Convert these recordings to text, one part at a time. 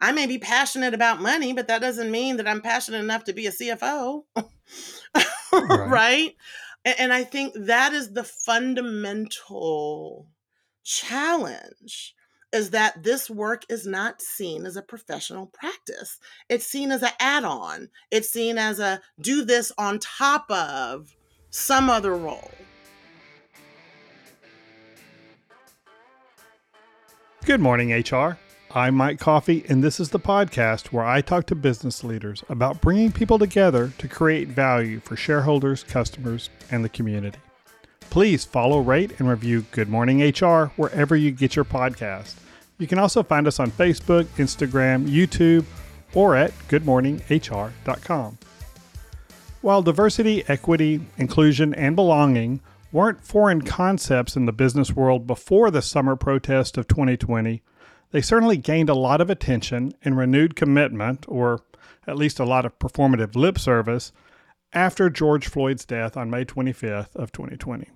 I may be passionate about money, but that doesn't mean that I'm passionate enough to be a CFO. right. right? And, and I think that is the fundamental challenge is that this work is not seen as a professional practice. It's seen as an add on, it's seen as a do this on top of some other role. Good morning, HR. I'm Mike Coffey, and this is the podcast where I talk to business leaders about bringing people together to create value for shareholders, customers, and the community. Please follow, rate, and review Good Morning HR wherever you get your podcast. You can also find us on Facebook, Instagram, YouTube, or at goodmorninghr.com. While diversity, equity, inclusion, and belonging weren't foreign concepts in the business world before the summer protest of 2020, they certainly gained a lot of attention and renewed commitment, or at least a lot of performative lip service, after George Floyd's death on May 25th of 2020.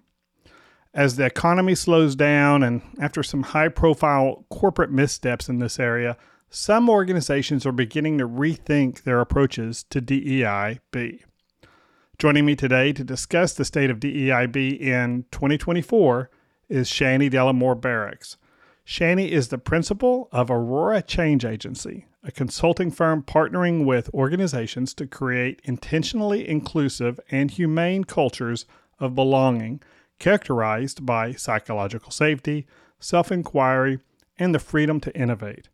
As the economy slows down and after some high-profile corporate missteps in this area, some organizations are beginning to rethink their approaches to DEIB. Joining me today to discuss the state of DEIB in 2024 is Shani Dellimore Barrax. Shani is the principal of Aurora Change Agency, a consulting firm partnering with organizations to create intentionally inclusive and humane cultures of belonging characterized by psychological safety, self inquiry, and the freedom to innovate.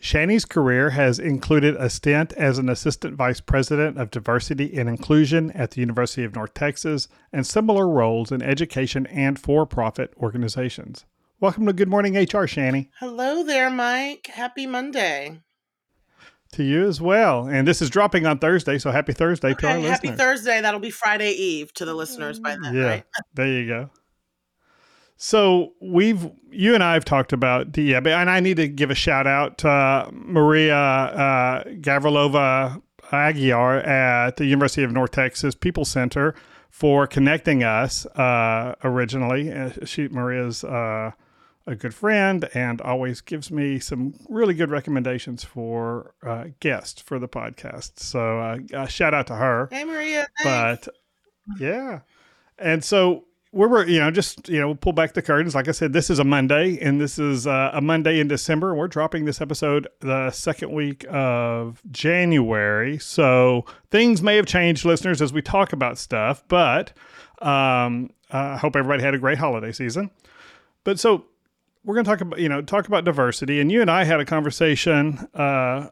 Shani's career has included a stint as an assistant vice president of diversity and inclusion at the University of North Texas and similar roles in education and for profit organizations. Welcome to Good Morning HR, Shani. Hello there, Mike. Happy Monday. To you as well. And this is dropping on Thursday, so happy Thursday okay, to our happy listeners. Happy Thursday. That'll be Friday Eve to the listeners by then. Yeah, right? there you go. So we've you and I have talked about the and I need to give a shout out to Maria uh, Gavrilova Aguiar at the University of North Texas People Center for connecting us uh, originally. Uh, she Maria's uh, a good friend and always gives me some really good recommendations for uh, guests for the podcast. So uh, uh, shout out to her. Hey, Maria. Thanks. But yeah. And so we're, we're, you know, just, you know, pull back the curtains. Like I said, this is a Monday and this is uh, a Monday in December. We're dropping this episode the second week of January. So things may have changed, listeners, as we talk about stuff, but um, I hope everybody had a great holiday season. But so we're going to talk about you know talk about diversity, and you and I had a conversation uh,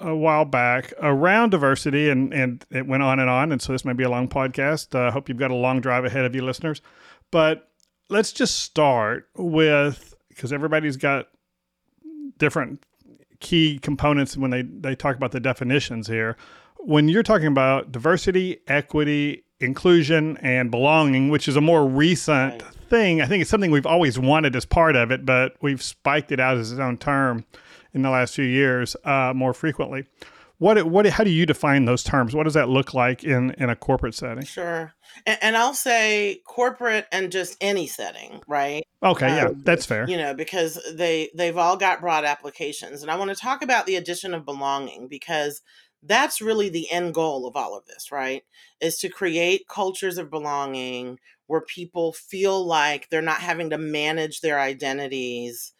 a while back around diversity, and and it went on and on, and so this may be a long podcast. I uh, hope you've got a long drive ahead of you, listeners. But let's just start with because everybody's got different key components when they they talk about the definitions here. When you're talking about diversity, equity, inclusion, and belonging, which is a more recent thing. I think it's something we've always wanted as part of it, but we've spiked it out as its own term in the last few years uh, more frequently. What what how do you define those terms? What does that look like in in a corporate setting? Sure, and, and I'll say corporate and just any setting, right? Okay, um, yeah, that's fair. You know, because they they've all got broad applications, and I want to talk about the addition of belonging because that's really the end goal of all of this, right? Is to create cultures of belonging where people feel like they're not having to manage their identities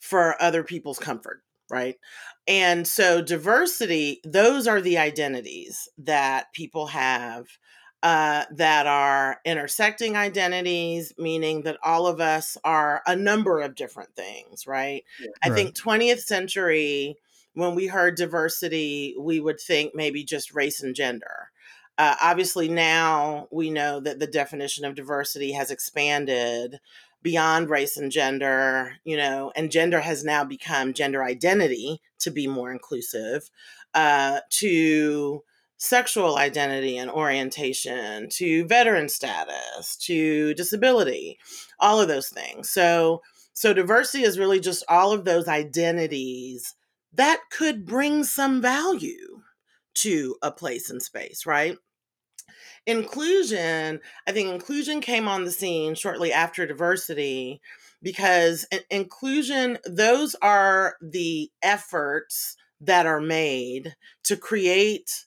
for other people's comfort, right? And so, diversity, those are the identities that people have uh, that are intersecting identities, meaning that all of us are a number of different things, right? Yeah, I right. think 20th century, when we heard diversity, we would think maybe just race and gender. Uh, obviously, now we know that the definition of diversity has expanded beyond race and gender, you know, and gender has now become gender identity to be more inclusive, uh, to sexual identity and orientation, to veteran status, to disability, all of those things. So, so diversity is really just all of those identities that could bring some value to a place and space, right? Inclusion, I think inclusion came on the scene shortly after diversity because inclusion, those are the efforts that are made to create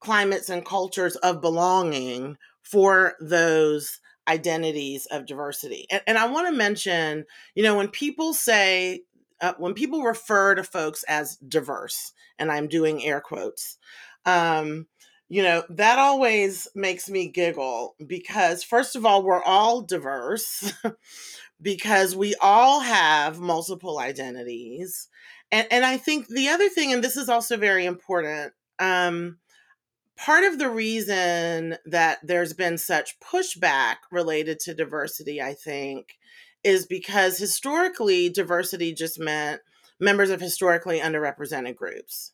climates and cultures of belonging for those identities of diversity. And, and I want to mention, you know, when people say, uh, when people refer to folks as diverse, and I'm doing air quotes, um, you know, that always makes me giggle because, first of all, we're all diverse because we all have multiple identities. And, and I think the other thing, and this is also very important, um, part of the reason that there's been such pushback related to diversity, I think, is because historically, diversity just meant members of historically underrepresented groups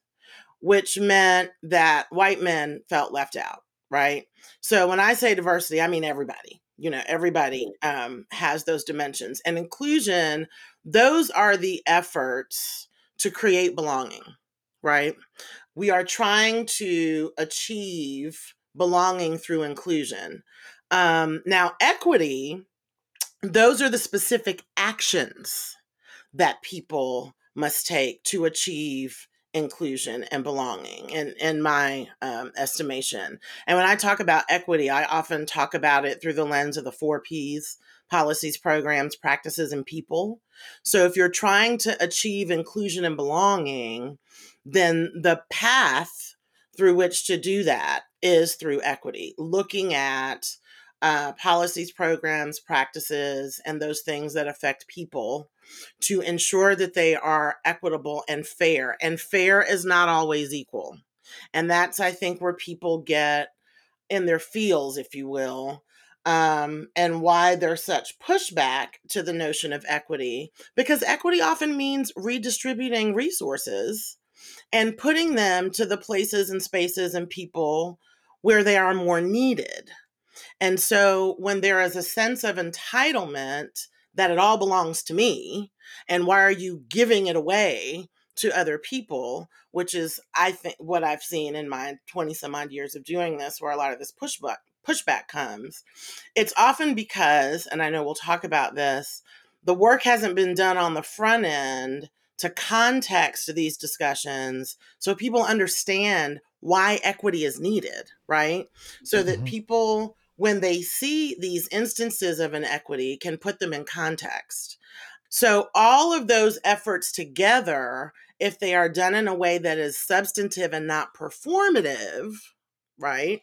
which meant that white men felt left out, right? So when I say diversity, I mean everybody. You know, everybody um, has those dimensions. And inclusion, those are the efforts to create belonging, right? We are trying to achieve belonging through inclusion. Um, now, equity, those are the specific actions that people must take to achieve inclusion and belonging in, in my um, estimation. And when I talk about equity, I often talk about it through the lens of the four P's policies, programs, practices, and people. So if you're trying to achieve inclusion and belonging, then the path through which to do that is through equity, looking at uh, policies, programs, practices, and those things that affect people to ensure that they are equitable and fair. And fair is not always equal. And that's, I think, where people get in their feels, if you will, um, and why there's such pushback to the notion of equity. Because equity often means redistributing resources and putting them to the places and spaces and people where they are more needed. And so when there is a sense of entitlement that it all belongs to me, and why are you giving it away to other people, which is I think what I've seen in my 20 some odd years of doing this, where a lot of this pushback pushback comes. It's often because, and I know we'll talk about this, the work hasn't been done on the front end to context these discussions so people understand why equity is needed, right? So that mm-hmm. people when they see these instances of inequity can put them in context. So all of those efforts together, if they are done in a way that is substantive and not performative, right,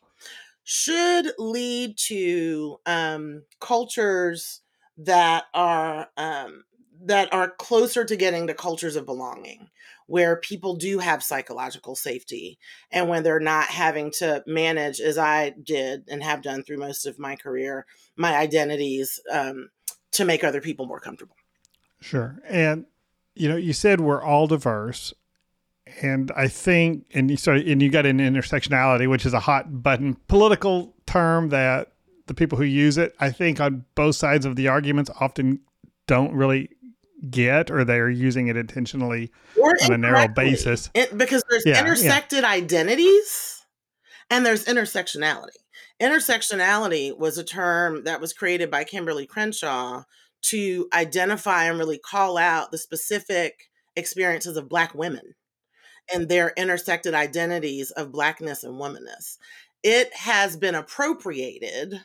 should lead to um, cultures that are um, that are closer to getting to cultures of belonging where people do have psychological safety and when they're not having to manage as i did and have done through most of my career my identities um, to make other people more comfortable. Sure and you know you said we're all diverse and i think and you started and you got an intersectionality which is a hot button political term that the people who use it i think on both sides of the arguments often don't really get or they're using it intentionally or on a narrow basis. It, because there's yeah, intersected yeah. identities and there's intersectionality. Intersectionality was a term that was created by Kimberlé Crenshaw to identify and really call out the specific experiences of Black women and their intersected identities of Blackness and womanness. It has been appropriated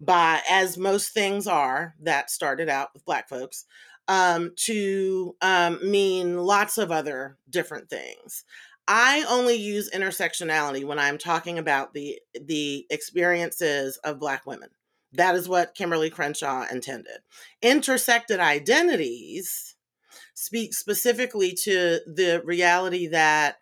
by, as most things are that started out with Black folks, um, to um, mean lots of other different things. I only use intersectionality when I'm talking about the the experiences of Black women. That is what Kimberlé Crenshaw intended. Intersected identities speak specifically to the reality that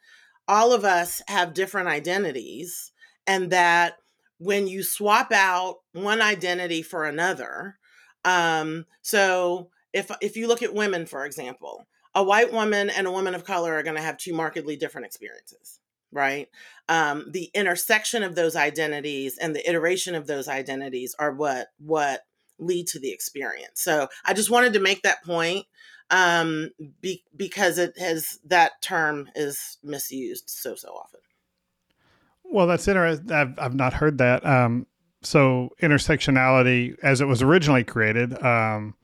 all of us have different identities, and that when you swap out one identity for another, um, so if if you look at women for example a white woman and a woman of color are going to have two markedly different experiences right? Um, the intersection of those identities and the iteration of those identities are what what lead to the experience. So i just wanted to make that point um, be, because it has that term is misused so so often. Well that's interesting i've, I've not heard that. Um, so intersectionality as it was originally created um,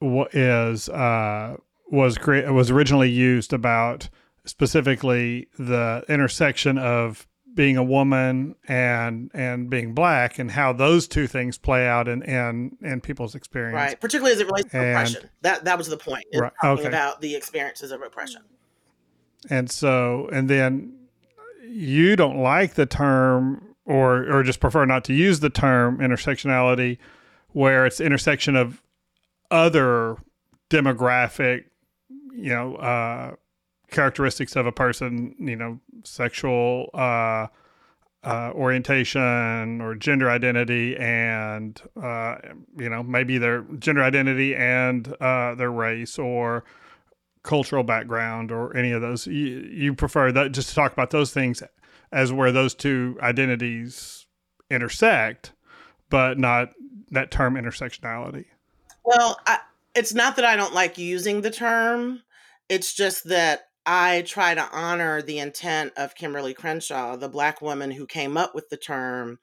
is uh, was create was originally used about specifically the intersection of being a woman and and being black and how those two things play out in in, in people's experience. Right particularly as it relates to and, oppression. That that was the point right, talking okay. about the experiences of oppression. And so and then you don't like the term or or just prefer not to use the term intersectionality where it's intersection of other demographic you know uh characteristics of a person, you know, sexual uh, uh, orientation or gender identity, and uh, you know, maybe their gender identity and uh, their race or cultural background or any of those. You, you prefer that just to talk about those things as where those two identities intersect, but not that term intersectionality. Well, I, it's not that I don't like using the term. It's just that I try to honor the intent of Kimberlé Crenshaw, the black woman who came up with the term.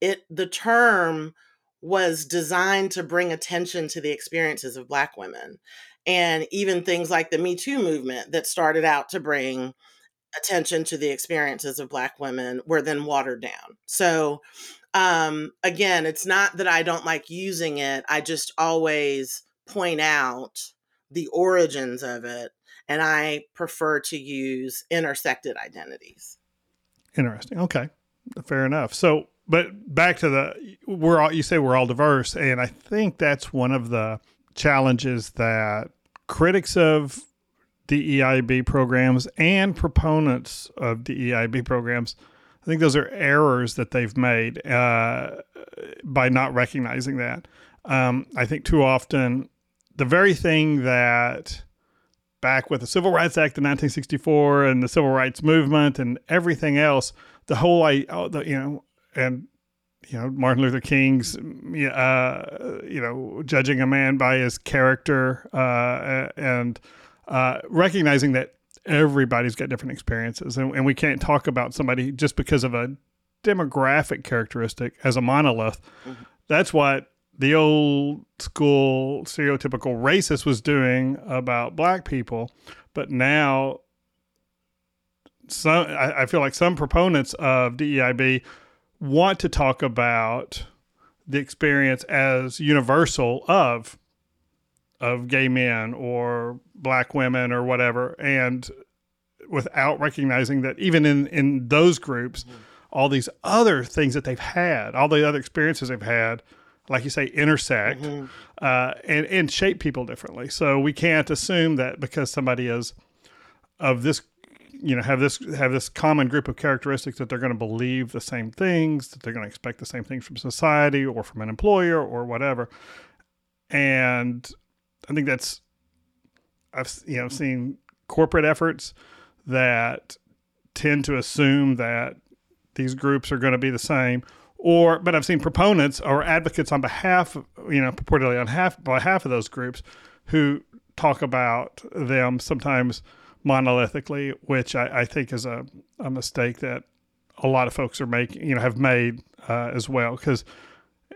It the term was designed to bring attention to the experiences of black women. And even things like the Me Too movement that started out to bring attention to the experiences of black women were then watered down. So um again, it's not that I don't like using it. I just always point out the origins of it and I prefer to use intersected identities. Interesting. Okay, fair enough. So, but back to the we're all you say we're all diverse, and I think that's one of the challenges that critics of DEIB programs and proponents of DEIB programs. I think those are errors that they've made uh, by not recognizing that. Um, I think too often the very thing that back with the Civil Rights Act of 1964 and the Civil Rights Movement and everything else, the whole, I, the, you know, and you know Martin Luther King's, uh, you know, judging a man by his character uh, and uh, recognizing that everybody's got different experiences, and, and we can't talk about somebody just because of a demographic characteristic as a monolith. Mm-hmm. That's what the old school stereotypical racist was doing about black people, but now some I, I, feel like some proponents of DEIB want to talk about the experience as universal of of gay men or black women or whatever, and without recognizing that even in in those groups, mm-hmm. all these other things that they've had, all the other experiences they've had like you say, intersect mm-hmm. uh, and and shape people differently. So we can't assume that because somebody is of this, you know, have this have this common group of characteristics that they're going to believe the same things, that they're going to expect the same things from society or from an employer or whatever. And I think that's I've you know seen corporate efforts that tend to assume that these groups are going to be the same or but I've seen proponents or advocates on behalf, you know, purportedly on half by half of those groups who talk about them sometimes monolithically, which I, I think is a, a mistake that a lot of folks are making, you know, have made uh, as well, because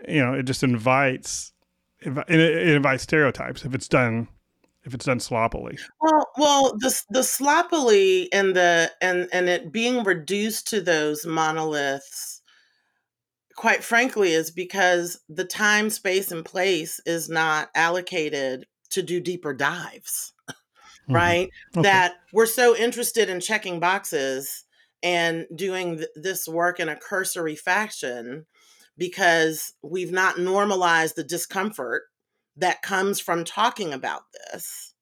you know it just invites it, it invites stereotypes if it's done if it's done sloppily. Well, well, the the sloppily and the and and it being reduced to those monoliths quite frankly, is because the time, space, and place is not allocated to do deeper dives, mm-hmm. right? Okay. That we're so interested in checking boxes and doing th- this work in a cursory fashion because we've not normalized the discomfort that comes from talking about this.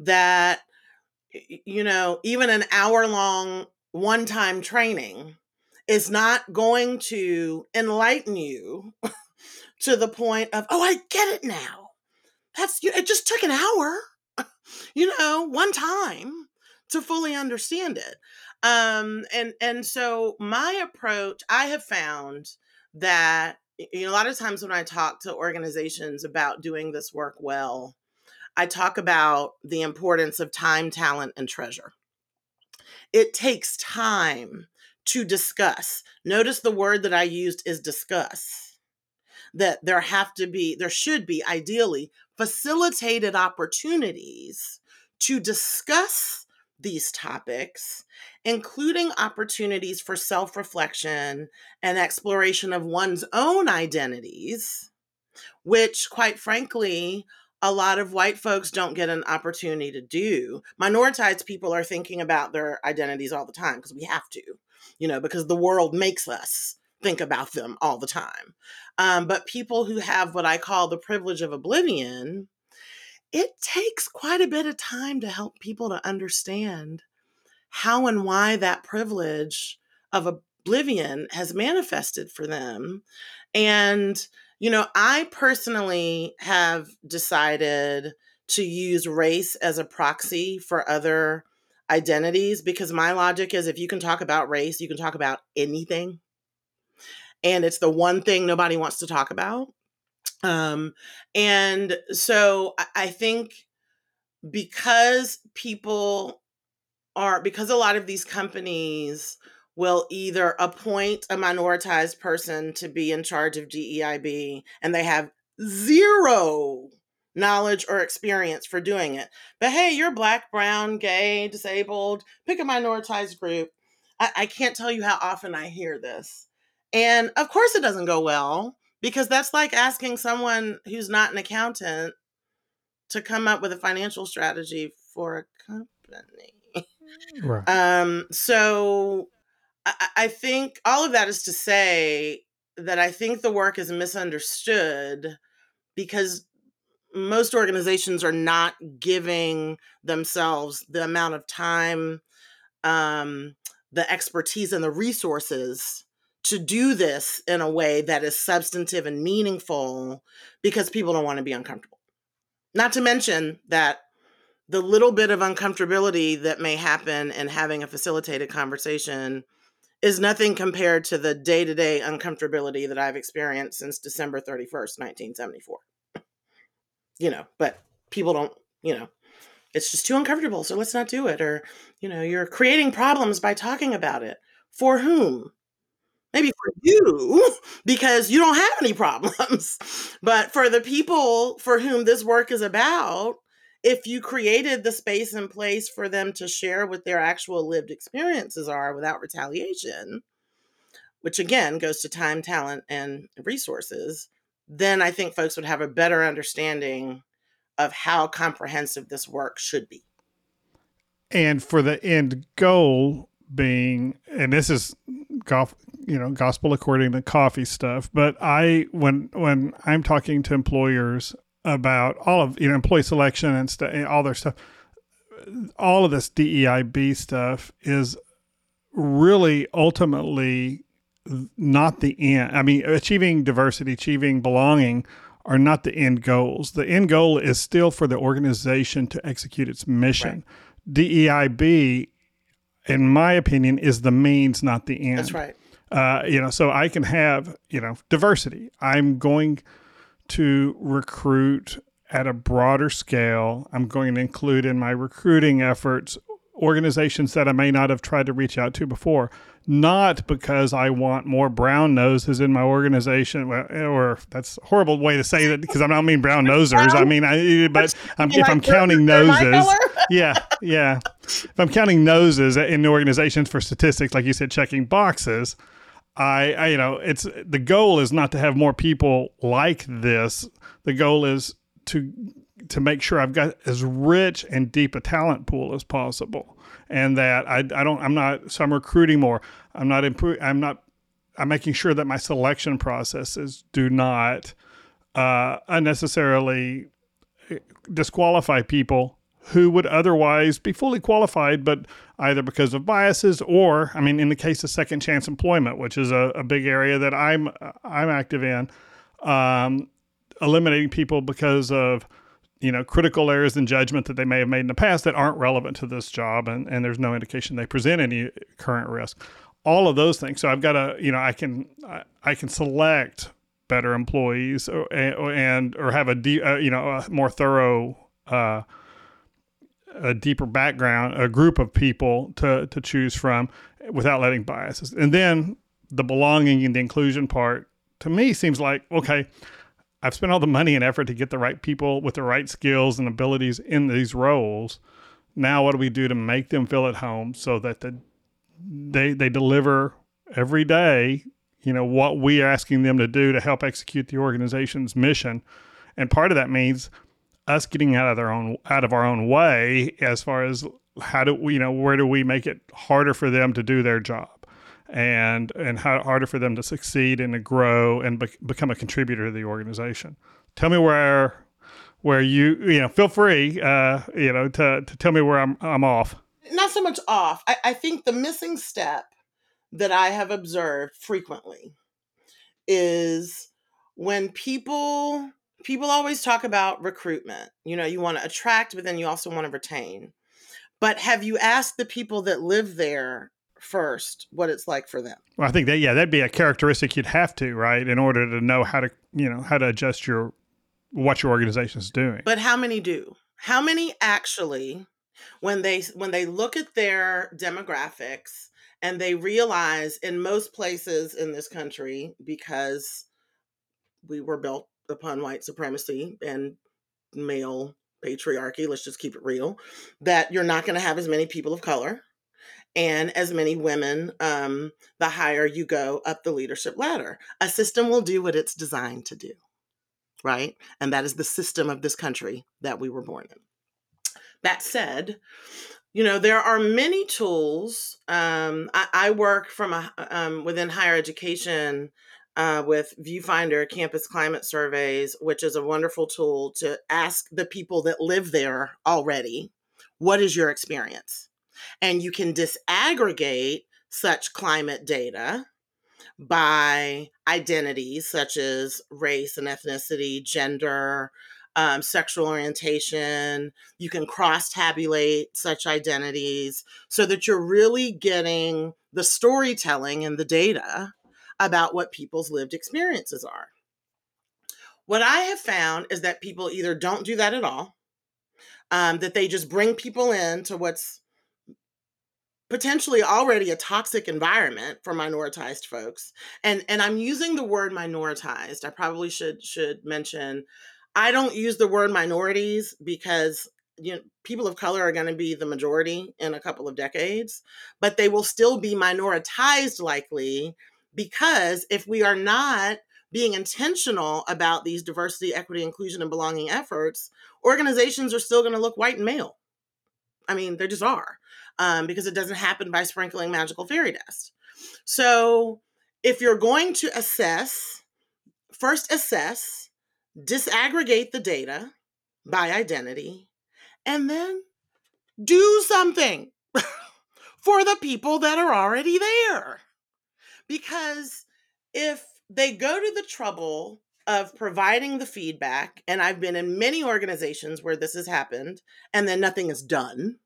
That, you know, even an hour long one time training is not going to enlighten you to the point of, oh, I get it now. That's you. it just took an hour, you know, one time to fully understand it. Um, and and so my approach, I have found that you know a lot of times when I talk to organizations about doing this work well, I talk about the importance of time, talent, and treasure. It takes time to discuss. Notice the word that I used is discuss. That there have to be, there should be ideally facilitated opportunities to discuss these topics, including opportunities for self reflection and exploration of one's own identities, which, quite frankly, a lot of white folks don't get an opportunity to do. Minoritized people are thinking about their identities all the time because we have to, you know, because the world makes us think about them all the time. Um, but people who have what I call the privilege of oblivion, it takes quite a bit of time to help people to understand how and why that privilege of oblivion has manifested for them. And, you know, I personally have decided to use race as a proxy for other identities because my logic is if you can talk about race, you can talk about anything. And it's the one thing nobody wants to talk about. Um, and so I think because people are, because a lot of these companies will either appoint a minoritized person to be in charge of DEIB and they have zero knowledge or experience for doing it. But hey, you're black, brown, gay, disabled, pick a minoritized group. I, I can't tell you how often I hear this. And of course, it doesn't go well because that's like asking someone who's not an accountant to come up with a financial strategy for a company. Right. Um, so I, I think all of that is to say that I think the work is misunderstood because most organizations are not giving themselves the amount of time, um, the expertise, and the resources to do this in a way that is substantive and meaningful because people don't want to be uncomfortable. Not to mention that the little bit of uncomfortability that may happen in having a facilitated conversation is nothing compared to the day to day uncomfortability that I've experienced since December 31st, 1974. You know, but people don't, you know, it's just too uncomfortable, so let's not do it. Or, you know, you're creating problems by talking about it. For whom? maybe for you because you don't have any problems but for the people for whom this work is about if you created the space and place for them to share what their actual lived experiences are without retaliation which again goes to time talent and resources then i think folks would have a better understanding of how comprehensive this work should be. And for the end goal being and this is golf you know gospel according to Coffey stuff but i when when i'm talking to employers about all of you know employee selection and stuff all their stuff all of this deib stuff is really ultimately not the end i mean achieving diversity achieving belonging are not the end goals the end goal is still for the organization to execute its mission right. deib in my opinion, is the means, not the end. That's right. Uh, you know, so I can have, you know, diversity. I'm going to recruit at a broader scale. I'm going to include in my recruiting efforts organizations that I may not have tried to reach out to before. Not because I want more brown noses in my organization, eh, or that's a horrible way to say that because I don't mean brown nosers. I mean, I, eh, but I'm, if I'm counting noses, yeah, yeah. If I'm counting noses in organizations for statistics, like you said, checking boxes, I, I, you know, it's the goal is not to have more people like this. The goal is to to make sure I've got as rich and deep a talent pool as possible, and that I, I don't I'm not so I'm recruiting more. I'm not improving. I'm not. I'm making sure that my selection processes do not uh, unnecessarily eh, disqualify people who would otherwise be fully qualified, but either because of biases or, I mean, in the case of second chance employment, which is a, a big area that I'm I'm active in, um, eliminating people because of you know, critical errors in judgment that they may have made in the past that aren't relevant to this job, and, and there's no indication they present any current risk. All of those things. So I've got to, you know, I can I, I can select better employees or, and or have a de- uh, you know a more thorough uh, a deeper background, a group of people to to choose from without letting biases. And then the belonging and the inclusion part to me seems like okay I've spent all the money and effort to get the right people with the right skills and abilities in these roles. Now, what do we do to make them feel at home so that the, they they deliver every day? You know what we are asking them to do to help execute the organization's mission, and part of that means us getting out of their own out of our own way as far as how do we you know where do we make it harder for them to do their job? And and how harder for them to succeed and to grow and be, become a contributor to the organization. Tell me where where you you know feel free uh you know to to tell me where i'm i'm off. Not so much off. I, I think the missing step that i have observed frequently is when people people always talk about recruitment you know you want to attract but then you also want to retain but have you asked the people that live there first what it's like for them? Well, I think that yeah, that'd be a characteristic you'd have to, right, in order to know how to, you know, how to adjust your what your organization is doing. But how many do? How many actually when they when they look at their demographics and they realize in most places in this country because we were built upon white supremacy and male patriarchy, let's just keep it real, that you're not going to have as many people of color and as many women um, the higher you go up the leadership ladder. A system will do what it's designed to do, right? And that is the system of this country that we were born in. That said, you know there are many tools. Um, I, I, work from a um, within higher education uh, with Viewfinder Campus Climate Surveys, which is a wonderful tool to ask the people that live there already, what is your experience? And you can disaggregate such climate data by identities such as race and ethnicity, gender, um, sexual orientation. You can cross tabulate such identities so that you're really getting the storytelling and the data about what people's lived experiences are. What I have found is that people either don't do that at all, um, that they just bring people into what's potentially already a toxic environment for minoritized folks and and i'm using the word minoritized i probably should should mention i don't use the word minorities because you know, people of color are going to be the majority in a couple of decades but they will still be minoritized likely because if we are not being intentional about these diversity, equity, inclusion, and belonging efforts, organizations are still going to look white and male. I mean, they just are um, because it doesn't happen by sprinkling magical fairy dust. So, if you're going to assess, first assess, disaggregate the data by identity, and then do something for the people that are already there. Because if they go to the trouble of providing the feedback, and I've been in many organizations where this has happened, and then nothing is done,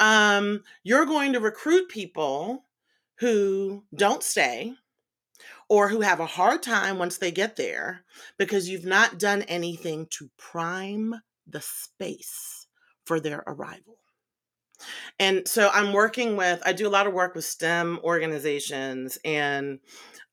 um, you're going to recruit people who don't stay or who have a hard time once they get there because you've not done anything to prime the space for their arrival. And so I'm working with, I do a lot of work with STEM organizations, and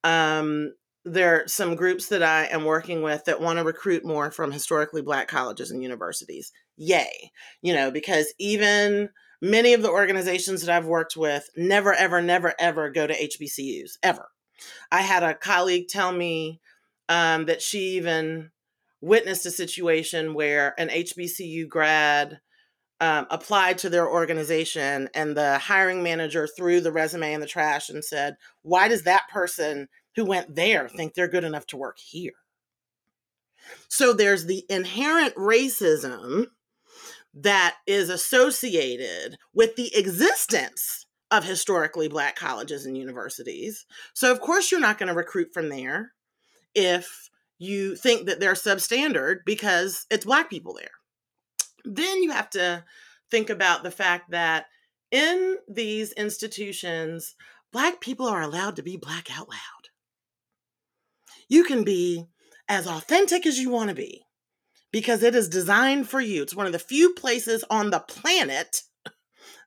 um, there are some groups that I am working with that want to recruit more from historically black colleges and universities. Yay. You know, because even many of the organizations that I've worked with never, ever, never, ever go to HBCUs, ever. I had a colleague tell me um, that she even witnessed a situation where an HBCU grad um, applied to their organization and the hiring manager threw the resume in the trash and said, Why does that person who went there think they're good enough to work here? So there's the inherent racism that is associated with the existence of historically black colleges and universities. So, of course, you're not going to recruit from there if you think that they're substandard because it's black people there. Then you have to think about the fact that in these institutions, Black people are allowed to be Black out loud. You can be as authentic as you want to be because it is designed for you. It's one of the few places on the planet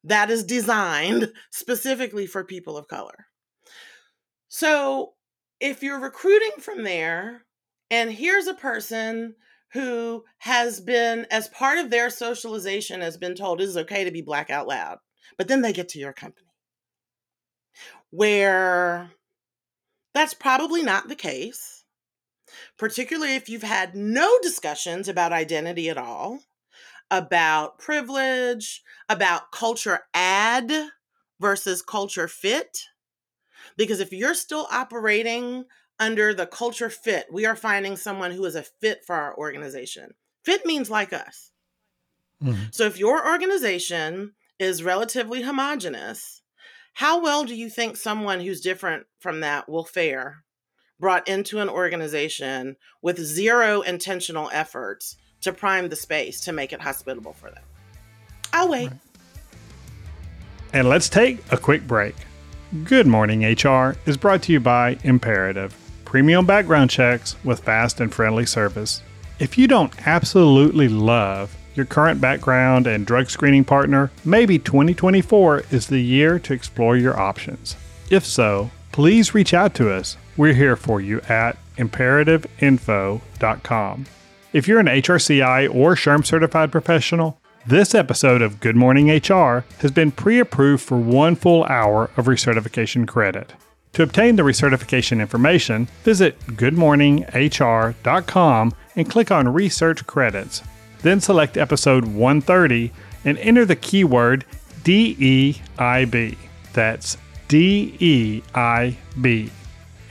that is designed specifically for people of color. So if you're recruiting from there, and here's a person who has been, as part of their socialization, has been told it is okay to be black out loud. But then they get to your company where that's probably not the case, particularly if you've had no discussions about identity at all, about privilege, about culture add versus culture fit. Because if you're still operating under the culture fit, we are finding someone who is a fit for our organization. Fit means like us. Mm-hmm. So if your organization is relatively homogenous, how well do you think someone who's different from that will fare brought into an organization with zero intentional efforts to prime the space to make it hospitable for them? I'll wait. And let's take a quick break. Good Morning HR is brought to you by Imperative, premium background checks with fast and friendly service. If you don't absolutely love your current background and drug screening partner, maybe 2024 is the year to explore your options. If so, please reach out to us. We're here for you at imperativeinfo.com. If you're an HRCI or SHRM certified professional, this episode of Good Morning HR has been pre approved for one full hour of recertification credit. To obtain the recertification information, visit goodmorninghr.com and click on Research Credits. Then select episode 130 and enter the keyword DEIB. That's DEIB.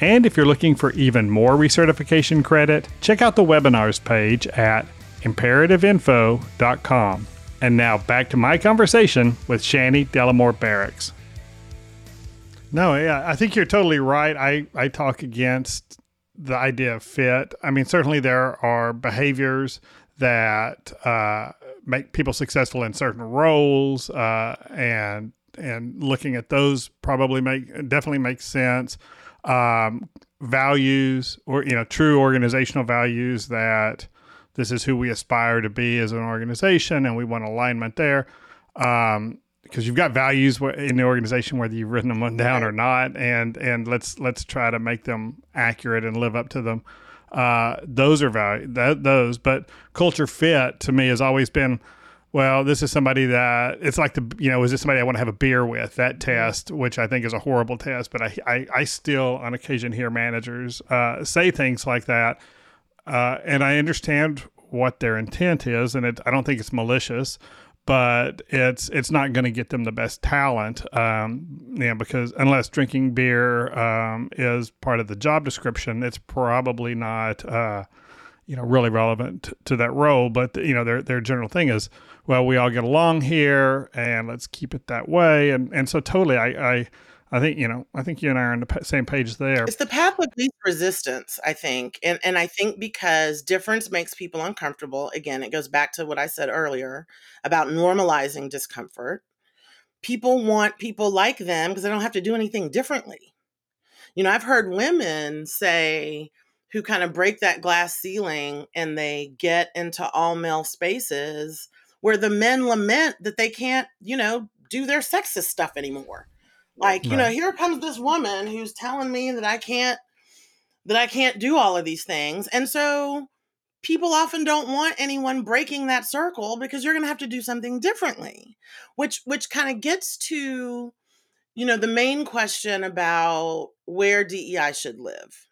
And if you're looking for even more recertification credit, check out the webinars page at imperativeinfo.com. And now back to my conversation with Shani Dellimore Barrax. No, yeah, I think you're totally right. I, I talk against the idea of fit. I mean, certainly there are behaviors that uh, make people successful in certain roles, uh, and and looking at those probably make definitely makes sense. Um, values or you know true organizational values that this is who we aspire to be as an organization, and we want alignment there. Um, because you've got values in the organization whether you've written them down or not and and let's let's try to make them accurate and live up to them. Uh, those are value that those but culture fit to me has always been well this is somebody that it's like the you know is this somebody i want to have a beer with? That test which i think is a horrible test but i i, I still on occasion hear managers uh, say things like that uh, and i understand what their intent is and it, i don't think it's malicious but it's it's not going to get them the best talent, um, you know, because unless drinking beer um, is part of the job description, it's probably not, uh, you know, really relevant to that role. But you know, their their general thing is, well, we all get along here, and let's keep it that way. And and so totally, I, I I think you know. I think you and I are on the same page there. It's the path of least resistance, I think, and and I think because difference makes people uncomfortable. Again, it goes back to what I said earlier about normalizing discomfort. People want people like them because they don't have to do anything differently. You know, I've heard women say who kind of break that glass ceiling and they get into all male spaces where the men lament that they can't, you know, do their sexist stuff anymore like, you right. know, here comes this woman who's telling me that I can't that I can't do all of these things. And so people often don't want anyone breaking that circle because you're going to have to do something differently. Which which kind of gets to you know the main question about where DEI should live.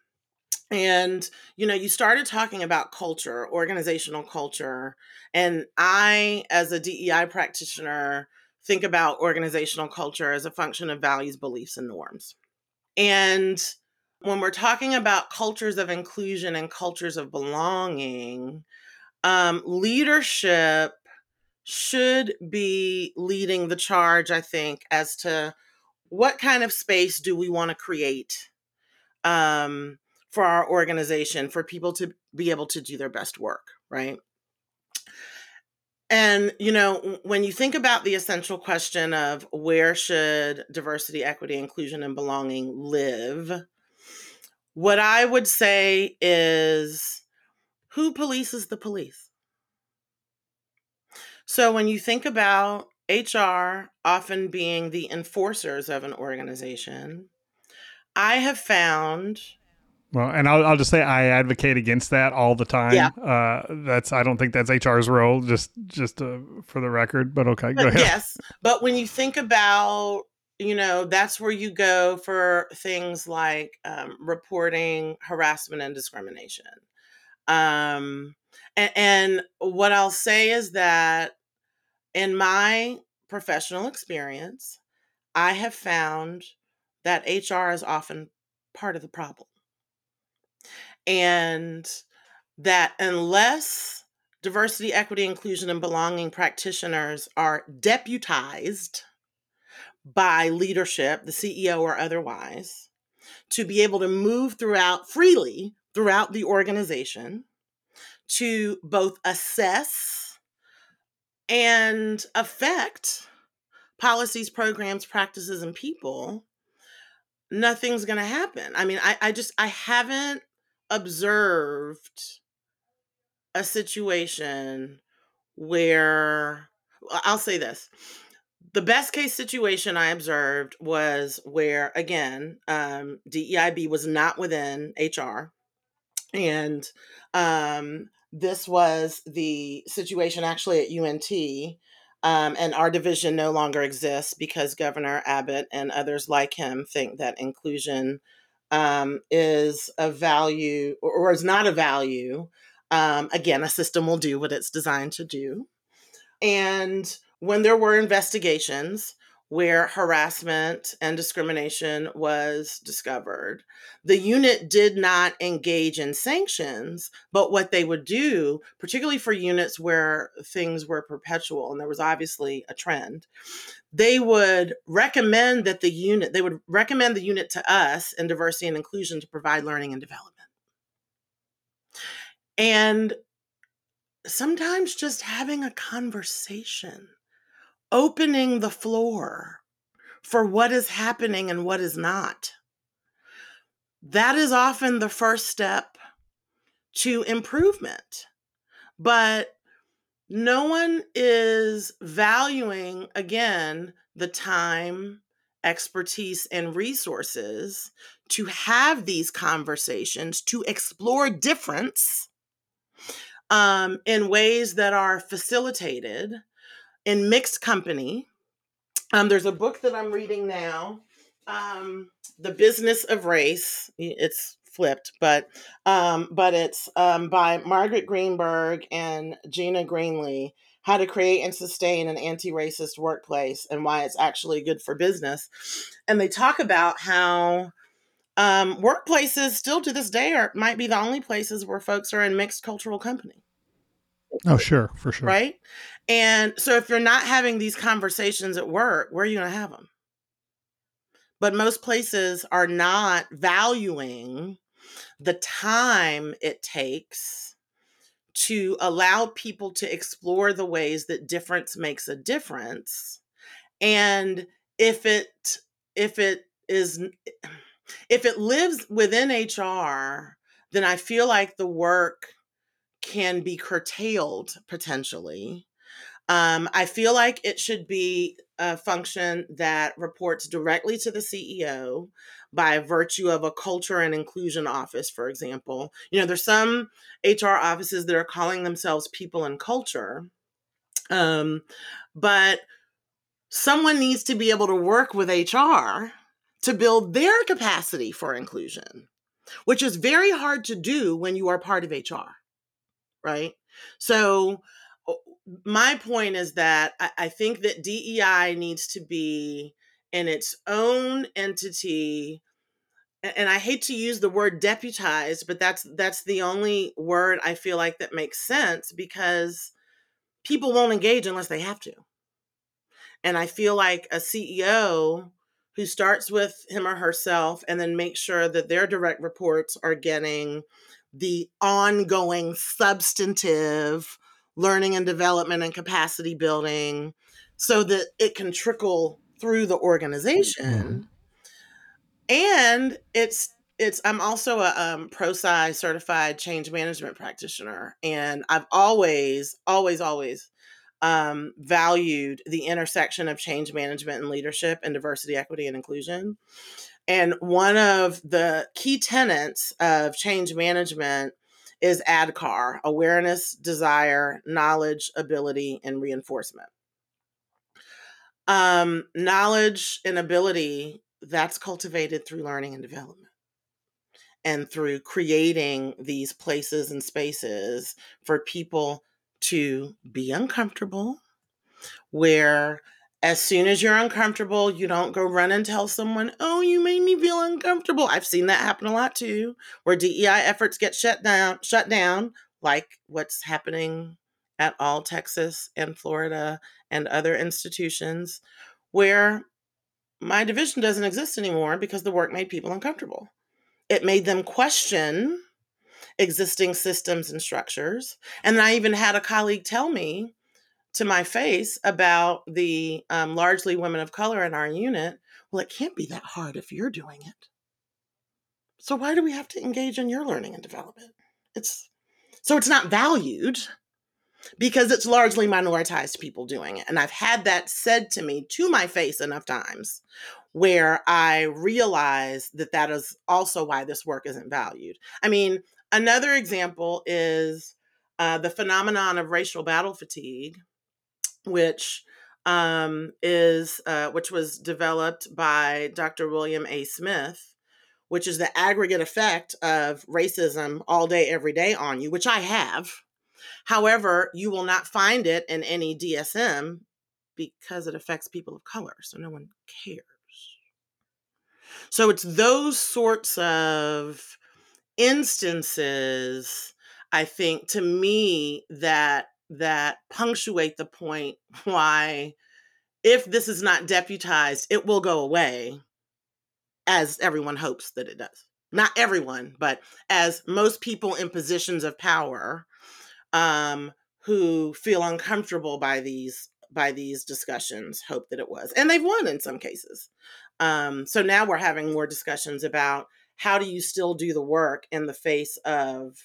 And you know, you started talking about culture, organizational culture, and I as a DEI practitioner think about organizational culture as a function of values, beliefs, and norms. And when we're talking about cultures of inclusion and cultures of belonging, um, leadership should be leading the charge, I think, as to what kind of space do we want to create um, for our organization for people to be able to do their best work, right? And, you know, when you think about the essential question of where should diversity, equity, inclusion, and belonging live, what I would say is who polices the police? So when you think about HR often being the enforcers of an organization, I have found Well, and I'll, I'll just say I advocate against that all the time. Yeah. Uh, that's I don't think that's HR's role. Just just uh, for the record, but okay, go But ahead. yes, but when you think about, you know, that's where you go for things like um, reporting harassment and discrimination. Um, and, and what I'll say is that in my professional experience, I have found that HR is often part of the problem. And that unless diversity, equity, inclusion, and belonging practitioners are deputized by leadership, the CEO or otherwise, to be able to move throughout freely throughout the organization to both assess and affect policies, programs, practices, and people, nothing's going to happen. I mean, I, I just, I haven't observed a situation where I'll say this. The best case situation I observed was where, again, um, DEIB was not within HR. And um, this was the situation actually at UNT. Um, and our division no longer exists because Governor Abbott and others like him think that inclusion um, is a value or, or is not a value. Um, again, a system will do what it's designed to do. And when there were investigations where harassment and discrimination was discovered, the unit did not engage in sanctions, but what they would do, particularly for units where things were perpetual and there was obviously a trend, they would recommend that the unit, they would recommend the unit to us in diversity and inclusion to provide learning and development. And sometimes just having a conversation, opening the floor for what is happening and what is not. That is often the first step to improvement. But no one is valuing, again, the time, expertise, and resources to have these conversations, to explore difference um, in ways that are facilitated in mixed company. Um, there's a book that I'm reading now, um, The Business of Race. It's flipped, but um, but it's um, by Margaret Greenberg and Gina Greenlee. How to create and sustain an anti-racist workplace and why it's actually good for business. And they talk about how um, workplaces still to this day are might be the only places where folks are in mixed cultural company. Oh, sure, for sure. Right. And so if you're not having these conversations at work, where are you going to have them? But most places are not valuing the time it takes to allow people to explore the ways that difference makes a difference. And if it if it is if it lives within HR, then I feel like the work can be curtailed potentially. Um, I feel like it should be a function that reports directly to the CEO by virtue of a culture and inclusion office, for example. You know, there's some HR offices that are calling themselves people and culture. Um, but someone needs to be able to work with HR to build their capacity for inclusion, which is very hard to do when you are part of HR, right? So, my point is that I, I think that DEI needs to be in its own entity and I hate to use the word deputized, but that's that's the only word I feel like that makes sense because people won't engage unless they have to. And I feel like a CEO who starts with him or herself and then makes sure that their direct reports are getting the ongoing substantive learning and development and capacity building so that it can trickle through the organization. Mm-hmm. And it's it's I'm also a um, ProSci certified change management practitioner, and I've always, always, always um, valued the intersection of change management and leadership and diversity, equity, and inclusion. And one of the key tenets of change management is ADKAR awareness, desire, knowledge, ability, and reinforcement. Um, knowledge and ability that's cultivated through learning and development and through creating these places and spaces for people to be uncomfortable, where as soon as you're uncomfortable, you don't go run and tell someone, oh, you made me feel uncomfortable. I've seen that happen a lot too, where DEI efforts get shut down, shut down, like what's happening at all Texas and Florida and other institutions, where my division doesn't exist anymore because the work made people uncomfortable. It made them question existing systems and structures. And I even had a colleague tell me to my face about the um, largely women of color in our unit. Well, it can't be that hard if you're doing it. So why do we have to engage in your learning and development? It's so it's not valued because it's largely minoritized people doing it. And I've had that said to me to my face enough times where I realize that that is also why this work isn't valued. I mean, another example is uh, the phenomenon of racial battle fatigue, which um, is uh, which was developed by Dr. William A. Smith, which is the aggregate effect of racism all day, every day on you, which I have. However, you will not find it in any DSM because it affects people of color, so no one cares. So it's those sorts of instances, I think, to me that that punctuate the point why if this is not deputized, it will go away as everyone hopes that it does. Not everyone, but as most people in positions of power um, who feel uncomfortable by these by these discussions hope that it was and they've won in some cases um, so now we're having more discussions about how do you still do the work in the face of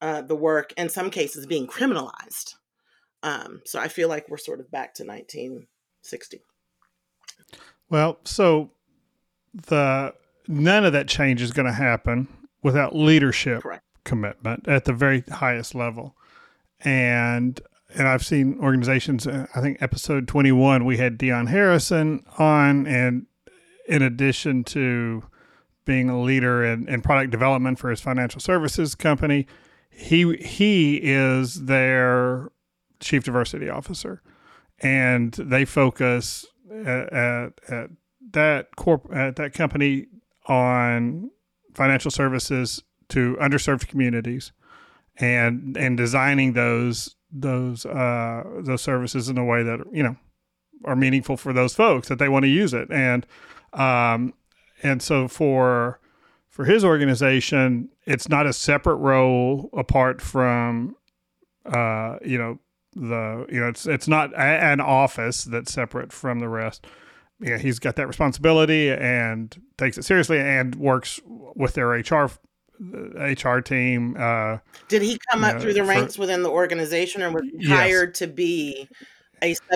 uh, the work in some cases being criminalized um, so i feel like we're sort of back to 1960 well so the none of that change is going to happen without leadership Correct. commitment at the very highest level and and I've seen organizations. Uh, I think episode twenty one we had Dion Harrison on, and in addition to being a leader in, in product development for his financial services company, he he is their chief diversity officer, and they focus at, at, at that corp at that company on financial services to underserved communities and and designing those those uh, those services in a way that you know are meaningful for those folks that they want to use it. And um, and so for for his organization it's not a separate role apart from uh, you know the you know it's it's not a, an office that's separate from the rest yeah he's got that responsibility and takes it seriously and works with their HR HR team. Uh, Did he come up know, through the ranks for, within the organization, or was he yes. hired to be?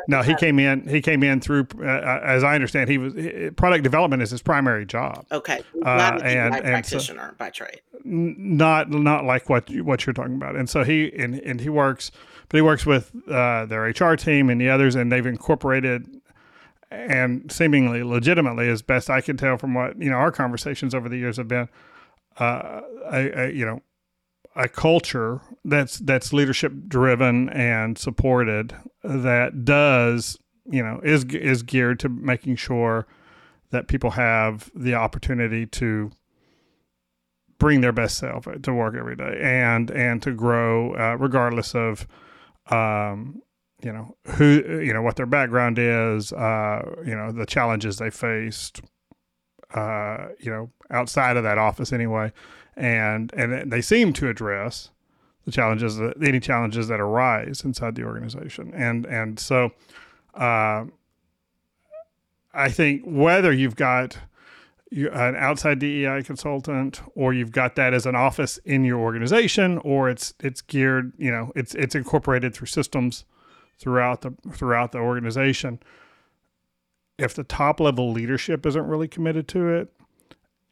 No, he came in. He came in through, uh, uh as I understand, he was product development is his primary job. Okay, not uh, and, and practitioner so, by trade. Not not like what what you're talking about, and so he and and he works, but he works with uh, their HR team and the others, and they've incorporated and seemingly legitimately, as best I can tell from what you know our conversations over the years have been uh, a, a, you know a culture that's that's leadership driven and supported that does you know is is geared to making sure that people have the opportunity to bring their best self to work every day and and to grow uh, regardless of um, you know who you know what their background is uh, you know the challenges they faced uh, you know, outside of that office anyway, and and they seem to address the challenges, any challenges that arise inside the organization, and and so, uh, I think whether you've got an outside DEI consultant, or you've got that as an office in your organization, or it's it's geared, you know, it's it's incorporated through systems throughout the throughout the organization. If the top level leadership isn't really committed to it,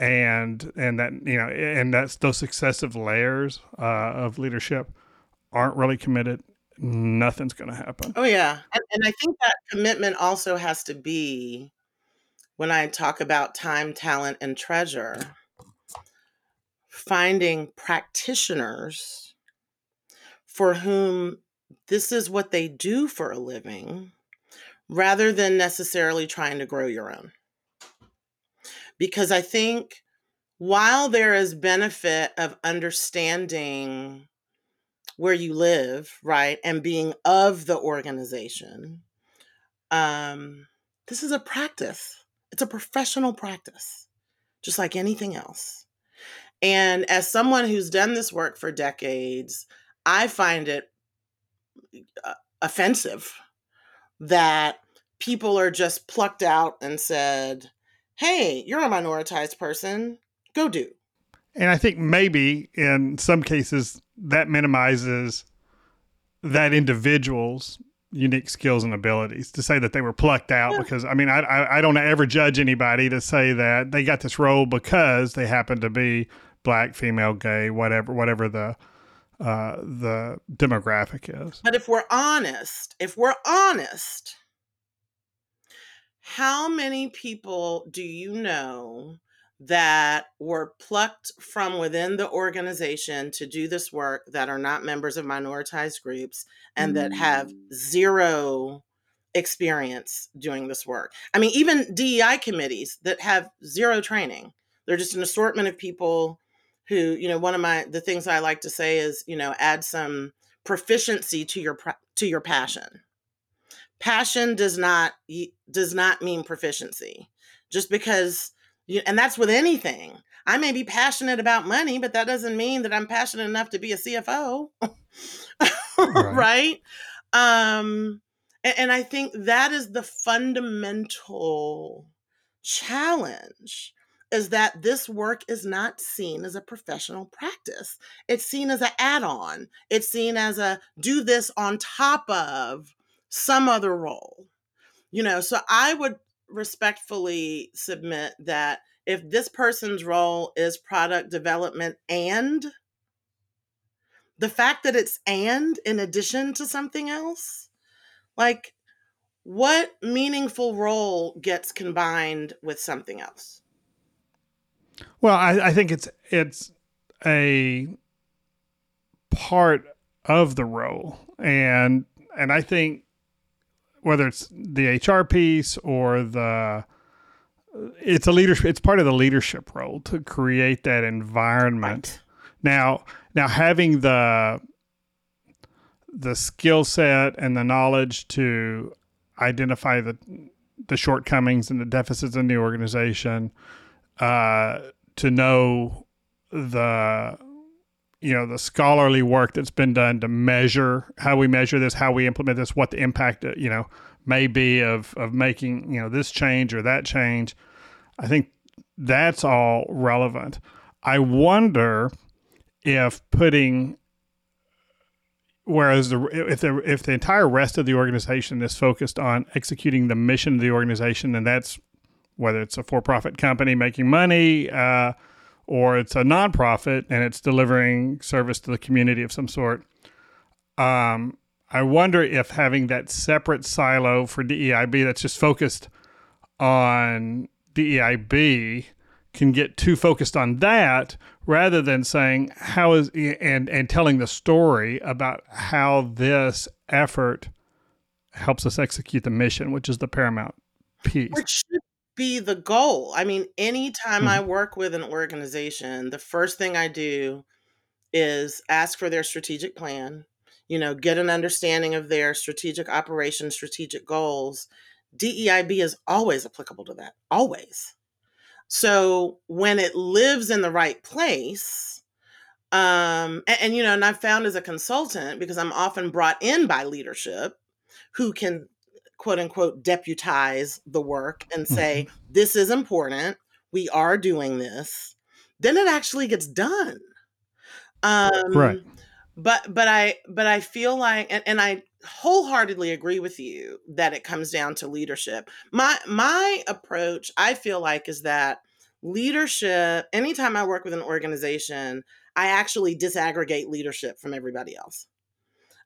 and and that you know and that's those successive layers uh, of leadership aren't really committed nothing's going to happen. Oh yeah. And, and i think that commitment also has to be when i talk about time talent and treasure finding practitioners for whom this is what they do for a living rather than necessarily trying to grow your own because I think while there is benefit of understanding where you live, right, and being of the organization, um, this is a practice. It's a professional practice, just like anything else. And as someone who's done this work for decades, I find it uh, offensive that people are just plucked out and said, hey, you're a minoritized person, go do. And I think maybe in some cases that minimizes that individual's unique skills and abilities to say that they were plucked out yeah. because I mean I, I, I don't ever judge anybody to say that they got this role because they happen to be black, female, gay, whatever whatever the uh, the demographic is. But if we're honest, if we're honest, how many people do you know that were plucked from within the organization to do this work that are not members of minoritized groups and that have mm. zero experience doing this work? I mean, even DEI committees that have zero training. They're just an assortment of people who, you know, one of my the things I like to say is, you know, add some proficiency to your to your passion passion does not does not mean proficiency just because you, and that's with anything i may be passionate about money but that doesn't mean that i'm passionate enough to be a cfo right. right, um and, and i think that is the fundamental challenge is that this work is not seen as a professional practice. It's seen as an add on. It's seen as a do this on top of some other role. You know, so I would respectfully submit that if this person's role is product development and the fact that it's and in addition to something else, like what meaningful role gets combined with something else? Well, I, I think it's it's a part of the role, and and I think whether it's the HR piece or the it's a leadership it's part of the leadership role to create that environment. Right. Now now having the the skill set and the knowledge to identify the the shortcomings and the deficits in the organization, uh, to know the you know the scholarly work that's been done to measure how we measure this how we implement this what the impact uh, you know may be of of making you know this change or that change i think that's all relevant. I wonder if putting whereas the if the if the entire rest of the organization is focused on executing the mission of the organization and that's whether it's a for-profit company making money uh, or it's a nonprofit and it's delivering service to the community of some sort. Um, I wonder if having that separate silo for DEIB that's just focused on DEIB can get too focused on that rather than saying how is and and telling the story about how this effort helps us execute the mission, which is the paramount piece. Which be the goal. I mean, anytime mm-hmm. I work with an organization, the first thing I do is ask for their strategic plan, you know, get an understanding of their strategic operations, strategic goals. DEIB is always applicable to that, always. So when it lives in the right place, um, and, and you know, and I've found as a consultant because I'm often brought in by leadership who can quote unquote deputize the work and say mm-hmm. this is important we are doing this then it actually gets done um right but but i but i feel like and, and i wholeheartedly agree with you that it comes down to leadership. My my approach, I feel like, is that leadership. Anytime I work with an organization, I actually disaggregate leadership from everybody else,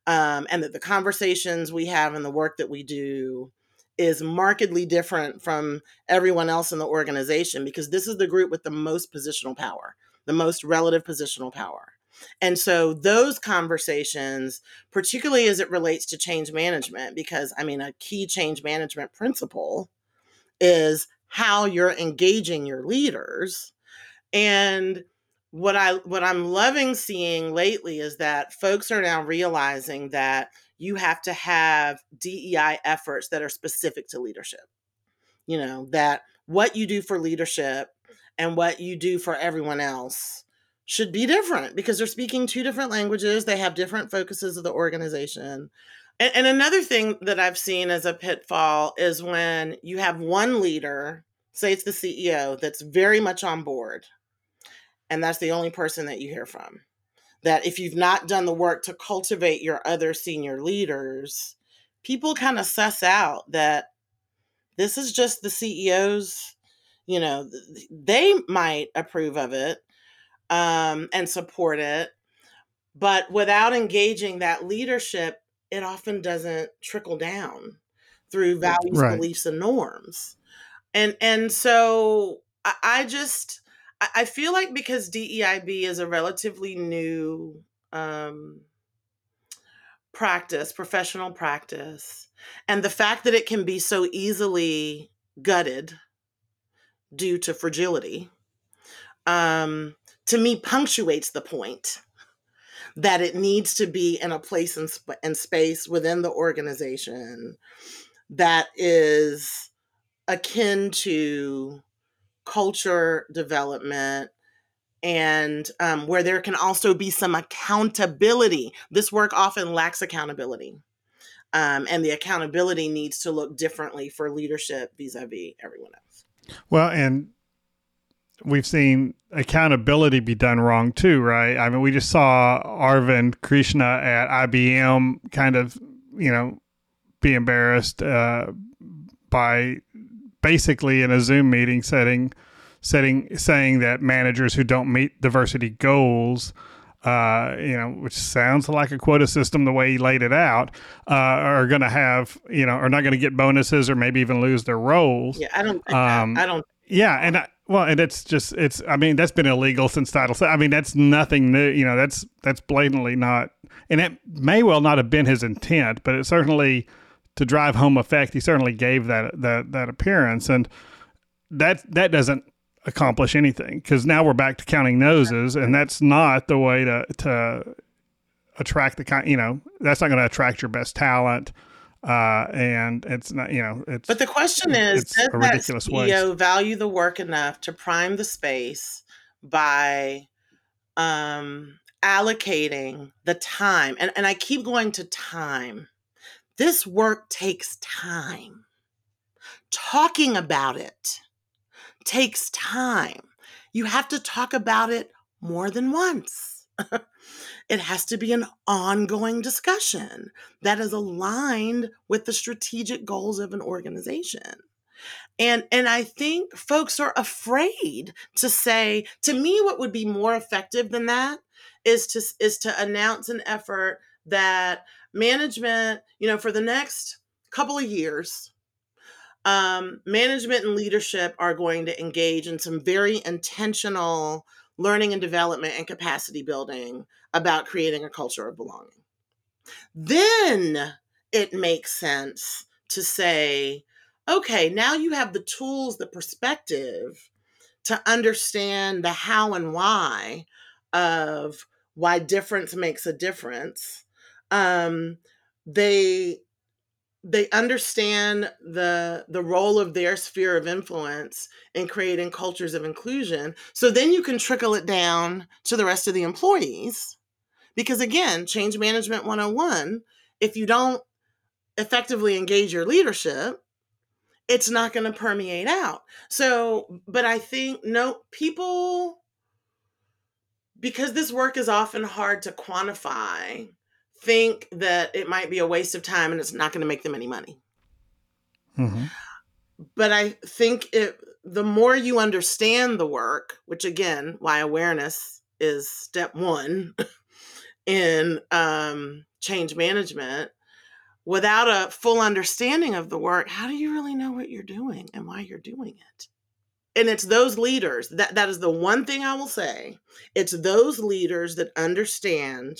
um, and that the conversations we have and the work that we do is markedly different from everyone else in the organization because this is the group with the most positional power, the most relative positional power. And so those conversations, particularly as it relates to change management, because I mean, a key change management principle is how you're engaging your leaders. And what I what I'm loving seeing lately is that folks are now realizing that you have to have DEI efforts that are specific to leadership. You know, that what you do for leadership and what you do for everyone else should be different because they're speaking two different languages. They have different focuses of the organization. And, and, another thing that I've seen as a pitfall is when you have one leader, say it's the CEO, that's very much on board, and that's the only person that you hear from. That if you've not done the work to cultivate your other senior leaders, people kind of suss out that this is just the CEO's, you know, they might approve of it, um, and support it. But without engaging that leadership, it often doesn't trickle down through values, right. beliefs, and norms. And and so I, I just I feel like because DEIB is a relatively new um, practice, professional practice, and the fact that it can be so easily gutted due to fragility, um, to me punctuates the point that it needs to be in a place and, sp- and space within the organization that is akin to culture development and um, where there can also be some accountability. This work often lacks accountability. Um, and the accountability needs to look differently for leadership vis a vis everyone else. Well, and we've seen accountability be done wrong too, right? I mean, we just saw Arvind Krishna at IBM kind of, you know, be embarrassed uh, by basically in a Zoom meeting setting, setting saying that managers who don't meet diversity goals. Uh, you know, which sounds like a quota system the way he laid it out, uh, are going to have, you know, are not going to get bonuses or maybe even lose their roles. Yeah, I don't. Um, I don't. Yeah, and I, well, and it's just it's. I mean, that's been illegal since Title. I mean, that's nothing new. You know, that's that's blatantly not, and it may well not have been his intent, but it certainly to drive home effect. He certainly gave that that that appearance, and that that doesn't accomplish anything because now we're back to counting noses, and that's not the way to to attract the kind. You know, that's not going to attract your best talent uh, and it's not you know it's but the question is does that CEO waste. value the work enough to prime the space by um, allocating the time and, and I keep going to time this work takes time. Talking about it takes time. You have to talk about it more than once. It has to be an ongoing discussion that is aligned with the strategic goals of an organization. And and I think folks are afraid to say to me what would be more effective than that is to is to announce an effort that management, you know, for the next couple of years um, management and leadership are going to engage in some very intentional learning and development and capacity building about creating a culture of belonging. Then it makes sense to say, okay, now you have the tools, the perspective to understand the how and why of why difference makes a difference. Um, they they understand the the role of their sphere of influence in creating cultures of inclusion so then you can trickle it down to the rest of the employees because again change management 101 if you don't effectively engage your leadership it's not going to permeate out. So but i think no people because this work is often hard to quantify think that it might be a waste of time and it's not going to make them any money. Mm-hmm. But I think it, the more you understand the work, which again, why awareness is step one in um, change management, without a full understanding of the work, how do you really know what you're doing and why you're doing it? And it's those leaders that that is the one thing I will say. It's those leaders that understand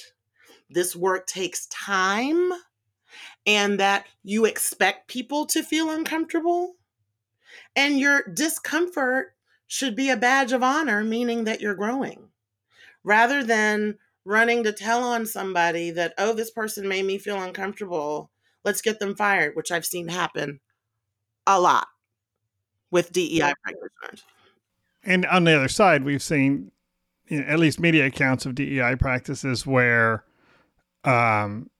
this work takes time and that you expect people to feel uncomfortable. And your discomfort should be a badge of honor meaning that you're growing. Rather than running to tell on somebody that oh this person made me feel uncomfortable. Let's get them fired, which I've seen happen a lot with DEI practitioners. And on the other side, we've seen you know, at least media accounts of DEI practices where um,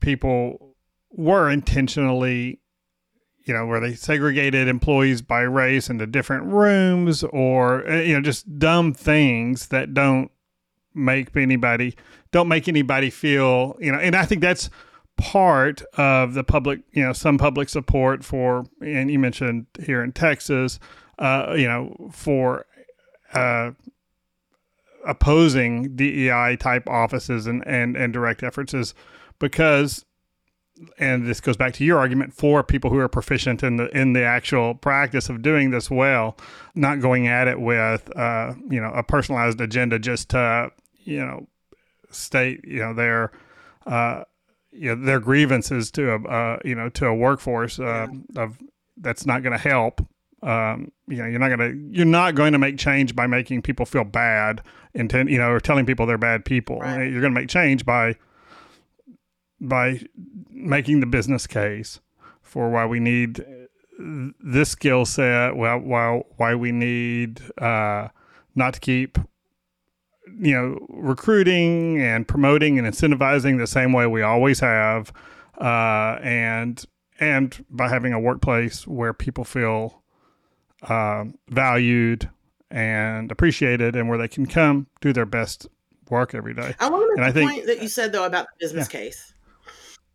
people were intentionally, you know, where they segregated employees by race into different rooms or, uh, you know, just dumb things that don't make anybody don't make anybody feel you know and i think that's part of the public, you know, some public support for, and you mentioned here in Texas, uh, you know, for uh, opposing DEI type offices and, and, and direct efforts is because, and this goes back to your argument for people who are proficient in the in the actual practice of doing this well, not going at it with, uh, you know, a personalized agenda just to, you know, state, you know, their uh, you know, their grievances to a uh, you know to a workforce uh, of that's not going to help. Um, you know, you're not going to you're not going to make change by making people feel bad, intent you know, or telling people they're bad people. Right. You're going to make change by by making the business case for why we need this skill set. Well, why why we need uh, not to keep you know, recruiting and promoting and incentivizing the same way we always have, uh, and and by having a workplace where people feel uh, valued and appreciated, and where they can come do their best work every day. I want to make and point that you said though about the business yeah. case.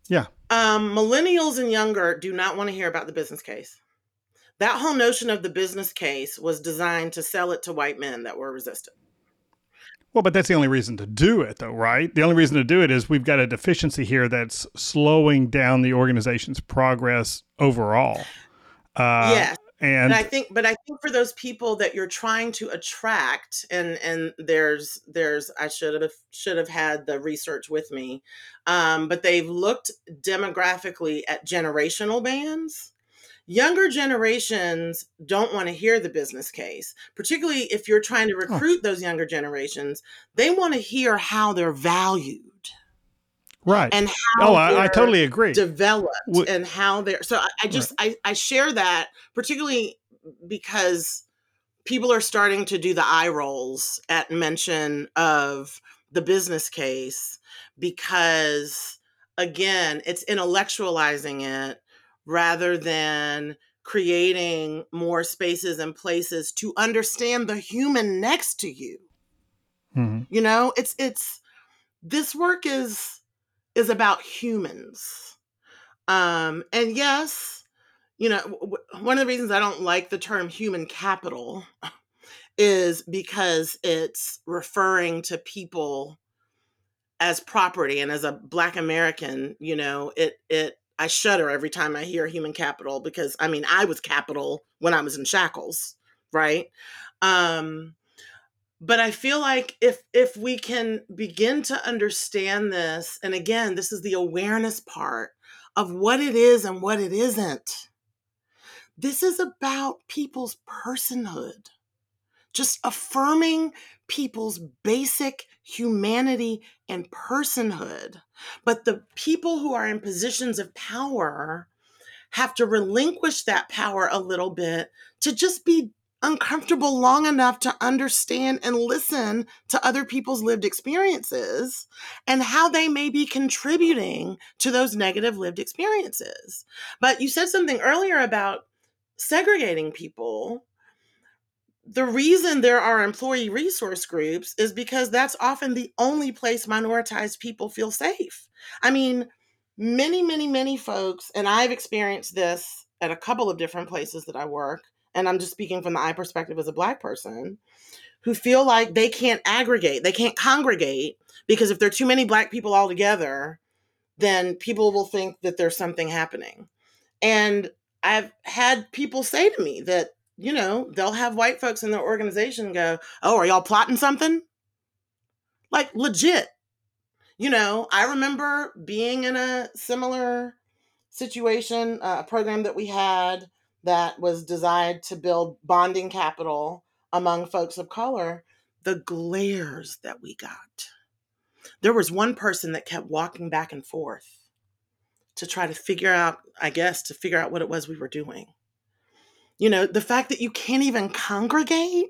Yeah. Um, millennials and younger do not want to hear about the business case. That whole notion of the business case was designed to sell it to white men that were resistant. Well, but that's the only reason to do it, though, right? The only reason to do it is we've got a deficiency here that's slowing down the organization's progress overall. Uh, yes. And, and I think, but I think for those people that you're trying to attract, and and there's there's I should have should have had the research with me, um, but they've looked demographically at generational bands Younger generations don't want to hear the business case, particularly if you're trying to recruit oh. those younger generations. They want to hear how they're valued. Right. And how oh, I, I totally agree. Developed and how they're so I, I just right. I, I share that particularly because people are starting to do the eye rolls at mention of the business case because again it's intellectualizing it rather than creating more spaces and places to understand the human next to you. Mm-hmm. You know, it's it's this work is is about humans. Um and yes, you know, w- one of the reasons I don't like the term human capital is because it's referring to people as property and as a black american you know it it I shudder every time I hear human capital because I mean I was capital when I was in shackles, right? Um, but I feel like if if we can begin to understand this, and again, this is the awareness part of what it is and what it isn't. This is about people's personhood, just affirming people's basic humanity and personhood. But the people who are in positions of power have to relinquish that power a little bit to just be uncomfortable long enough to understand and listen to other people's lived experiences and how they may be contributing to those negative lived experiences. But you said something earlier about segregating people the reason there are employee resource groups is because that's often the only place minoritized people feel safe. I mean, many, many, many folks, and I've experienced this at a couple of different places that I work, and I'm just speaking from the eye perspective as a Black person, who feel like they can't aggregate, they can't congregate, because if there are too many Black people all together, then people will think that there's something happening. And I've had people say to me that, you know, they'll have white folks in their organization go, Oh, are y'all plotting something? Like legit. You know, I remember being in a similar situation, uh, a program that we had that was designed to build bonding capital among folks of color. The glares that we got. There was one person that kept walking back and forth to try to figure out, I guess, to figure out what it was we were doing. You know, the fact that you can't even congregate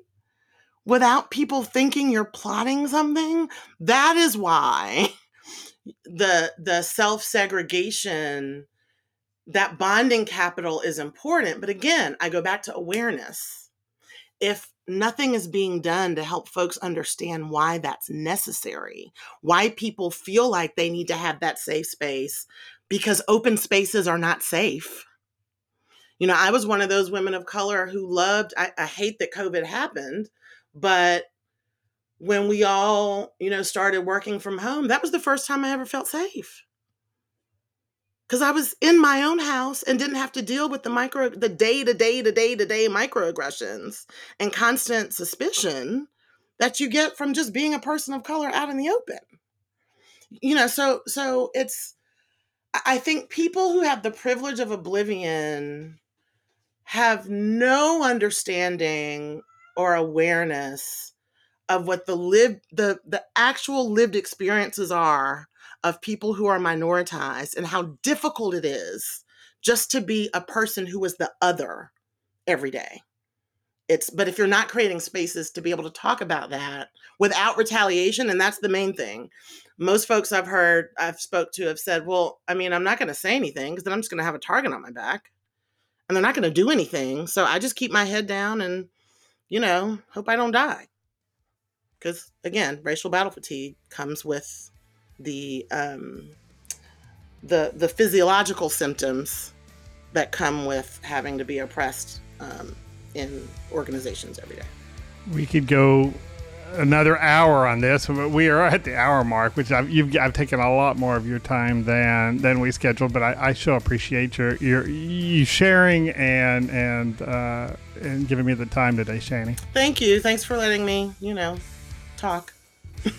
without people thinking you're plotting something, that is why the the self-segregation that bonding capital is important. But again, I go back to awareness. If nothing is being done to help folks understand why that's necessary, why people feel like they need to have that safe space, because open spaces are not safe. You know, I was one of those women of color who loved, I, I hate that COVID happened, but when we all, you know, started working from home, that was the first time I ever felt safe. Cause I was in my own house and didn't have to deal with the micro, the day to day to day to day microaggressions and constant suspicion that you get from just being a person of color out in the open. You know, so so it's I think people who have the privilege of oblivion have no understanding or awareness of what the lived the the actual lived experiences are of people who are minoritized and how difficult it is just to be a person who is the other every day it's but if you're not creating spaces to be able to talk about that without retaliation and that's the main thing most folks I've heard, I've spoke to have said, well, I mean, I'm not going to say anything because then I'm just going to have a target on my back and they're not going to do anything. So I just keep my head down and, you know, hope I don't die. Because again, racial battle fatigue comes with the, um, the, the physiological symptoms that come with having to be oppressed um, in organizations every day. We could go another hour on this. but We are at the hour mark, which I've, you've, I've taken a lot more of your time than than we scheduled. But I, I sure appreciate your your you sharing and and uh, and giving me the time today, Shani. Thank you. Thanks for letting me, you know, talk.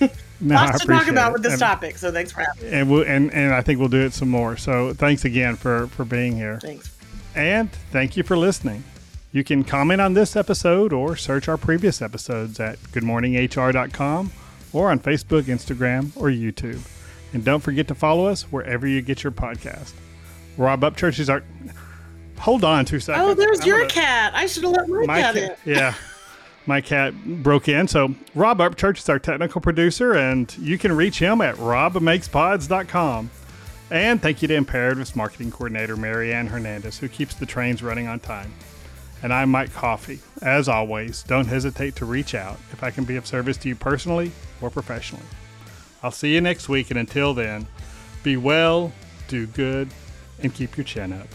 No, Lots to talk about it. with this and, topic, so thanks for having me. And we'll, and and I think we'll do it some more. So thanks again for for being here. Thanks. And thank you for listening. You can comment on this episode or search our previous episodes at goodmorninghr.com or on Facebook, Instagram, or YouTube. And don't forget to follow us wherever you get your podcast. Rob Upchurch is our. Hold on two oh, seconds. Oh, there's I'm your gonna... cat. I should have let my, my cat, cat in. Yeah. My cat broke in. So, Rob Upchurch is our technical producer, and you can reach him at robmakespods.com. And thank you to Imperative's marketing coordinator, Marianne Hernandez, who keeps the trains running on time and I'm Mike Coffey. As always, don't hesitate to reach out if I can be of service to you personally or professionally. I'll see you next week, and until then, be well, do good, and keep your chin up.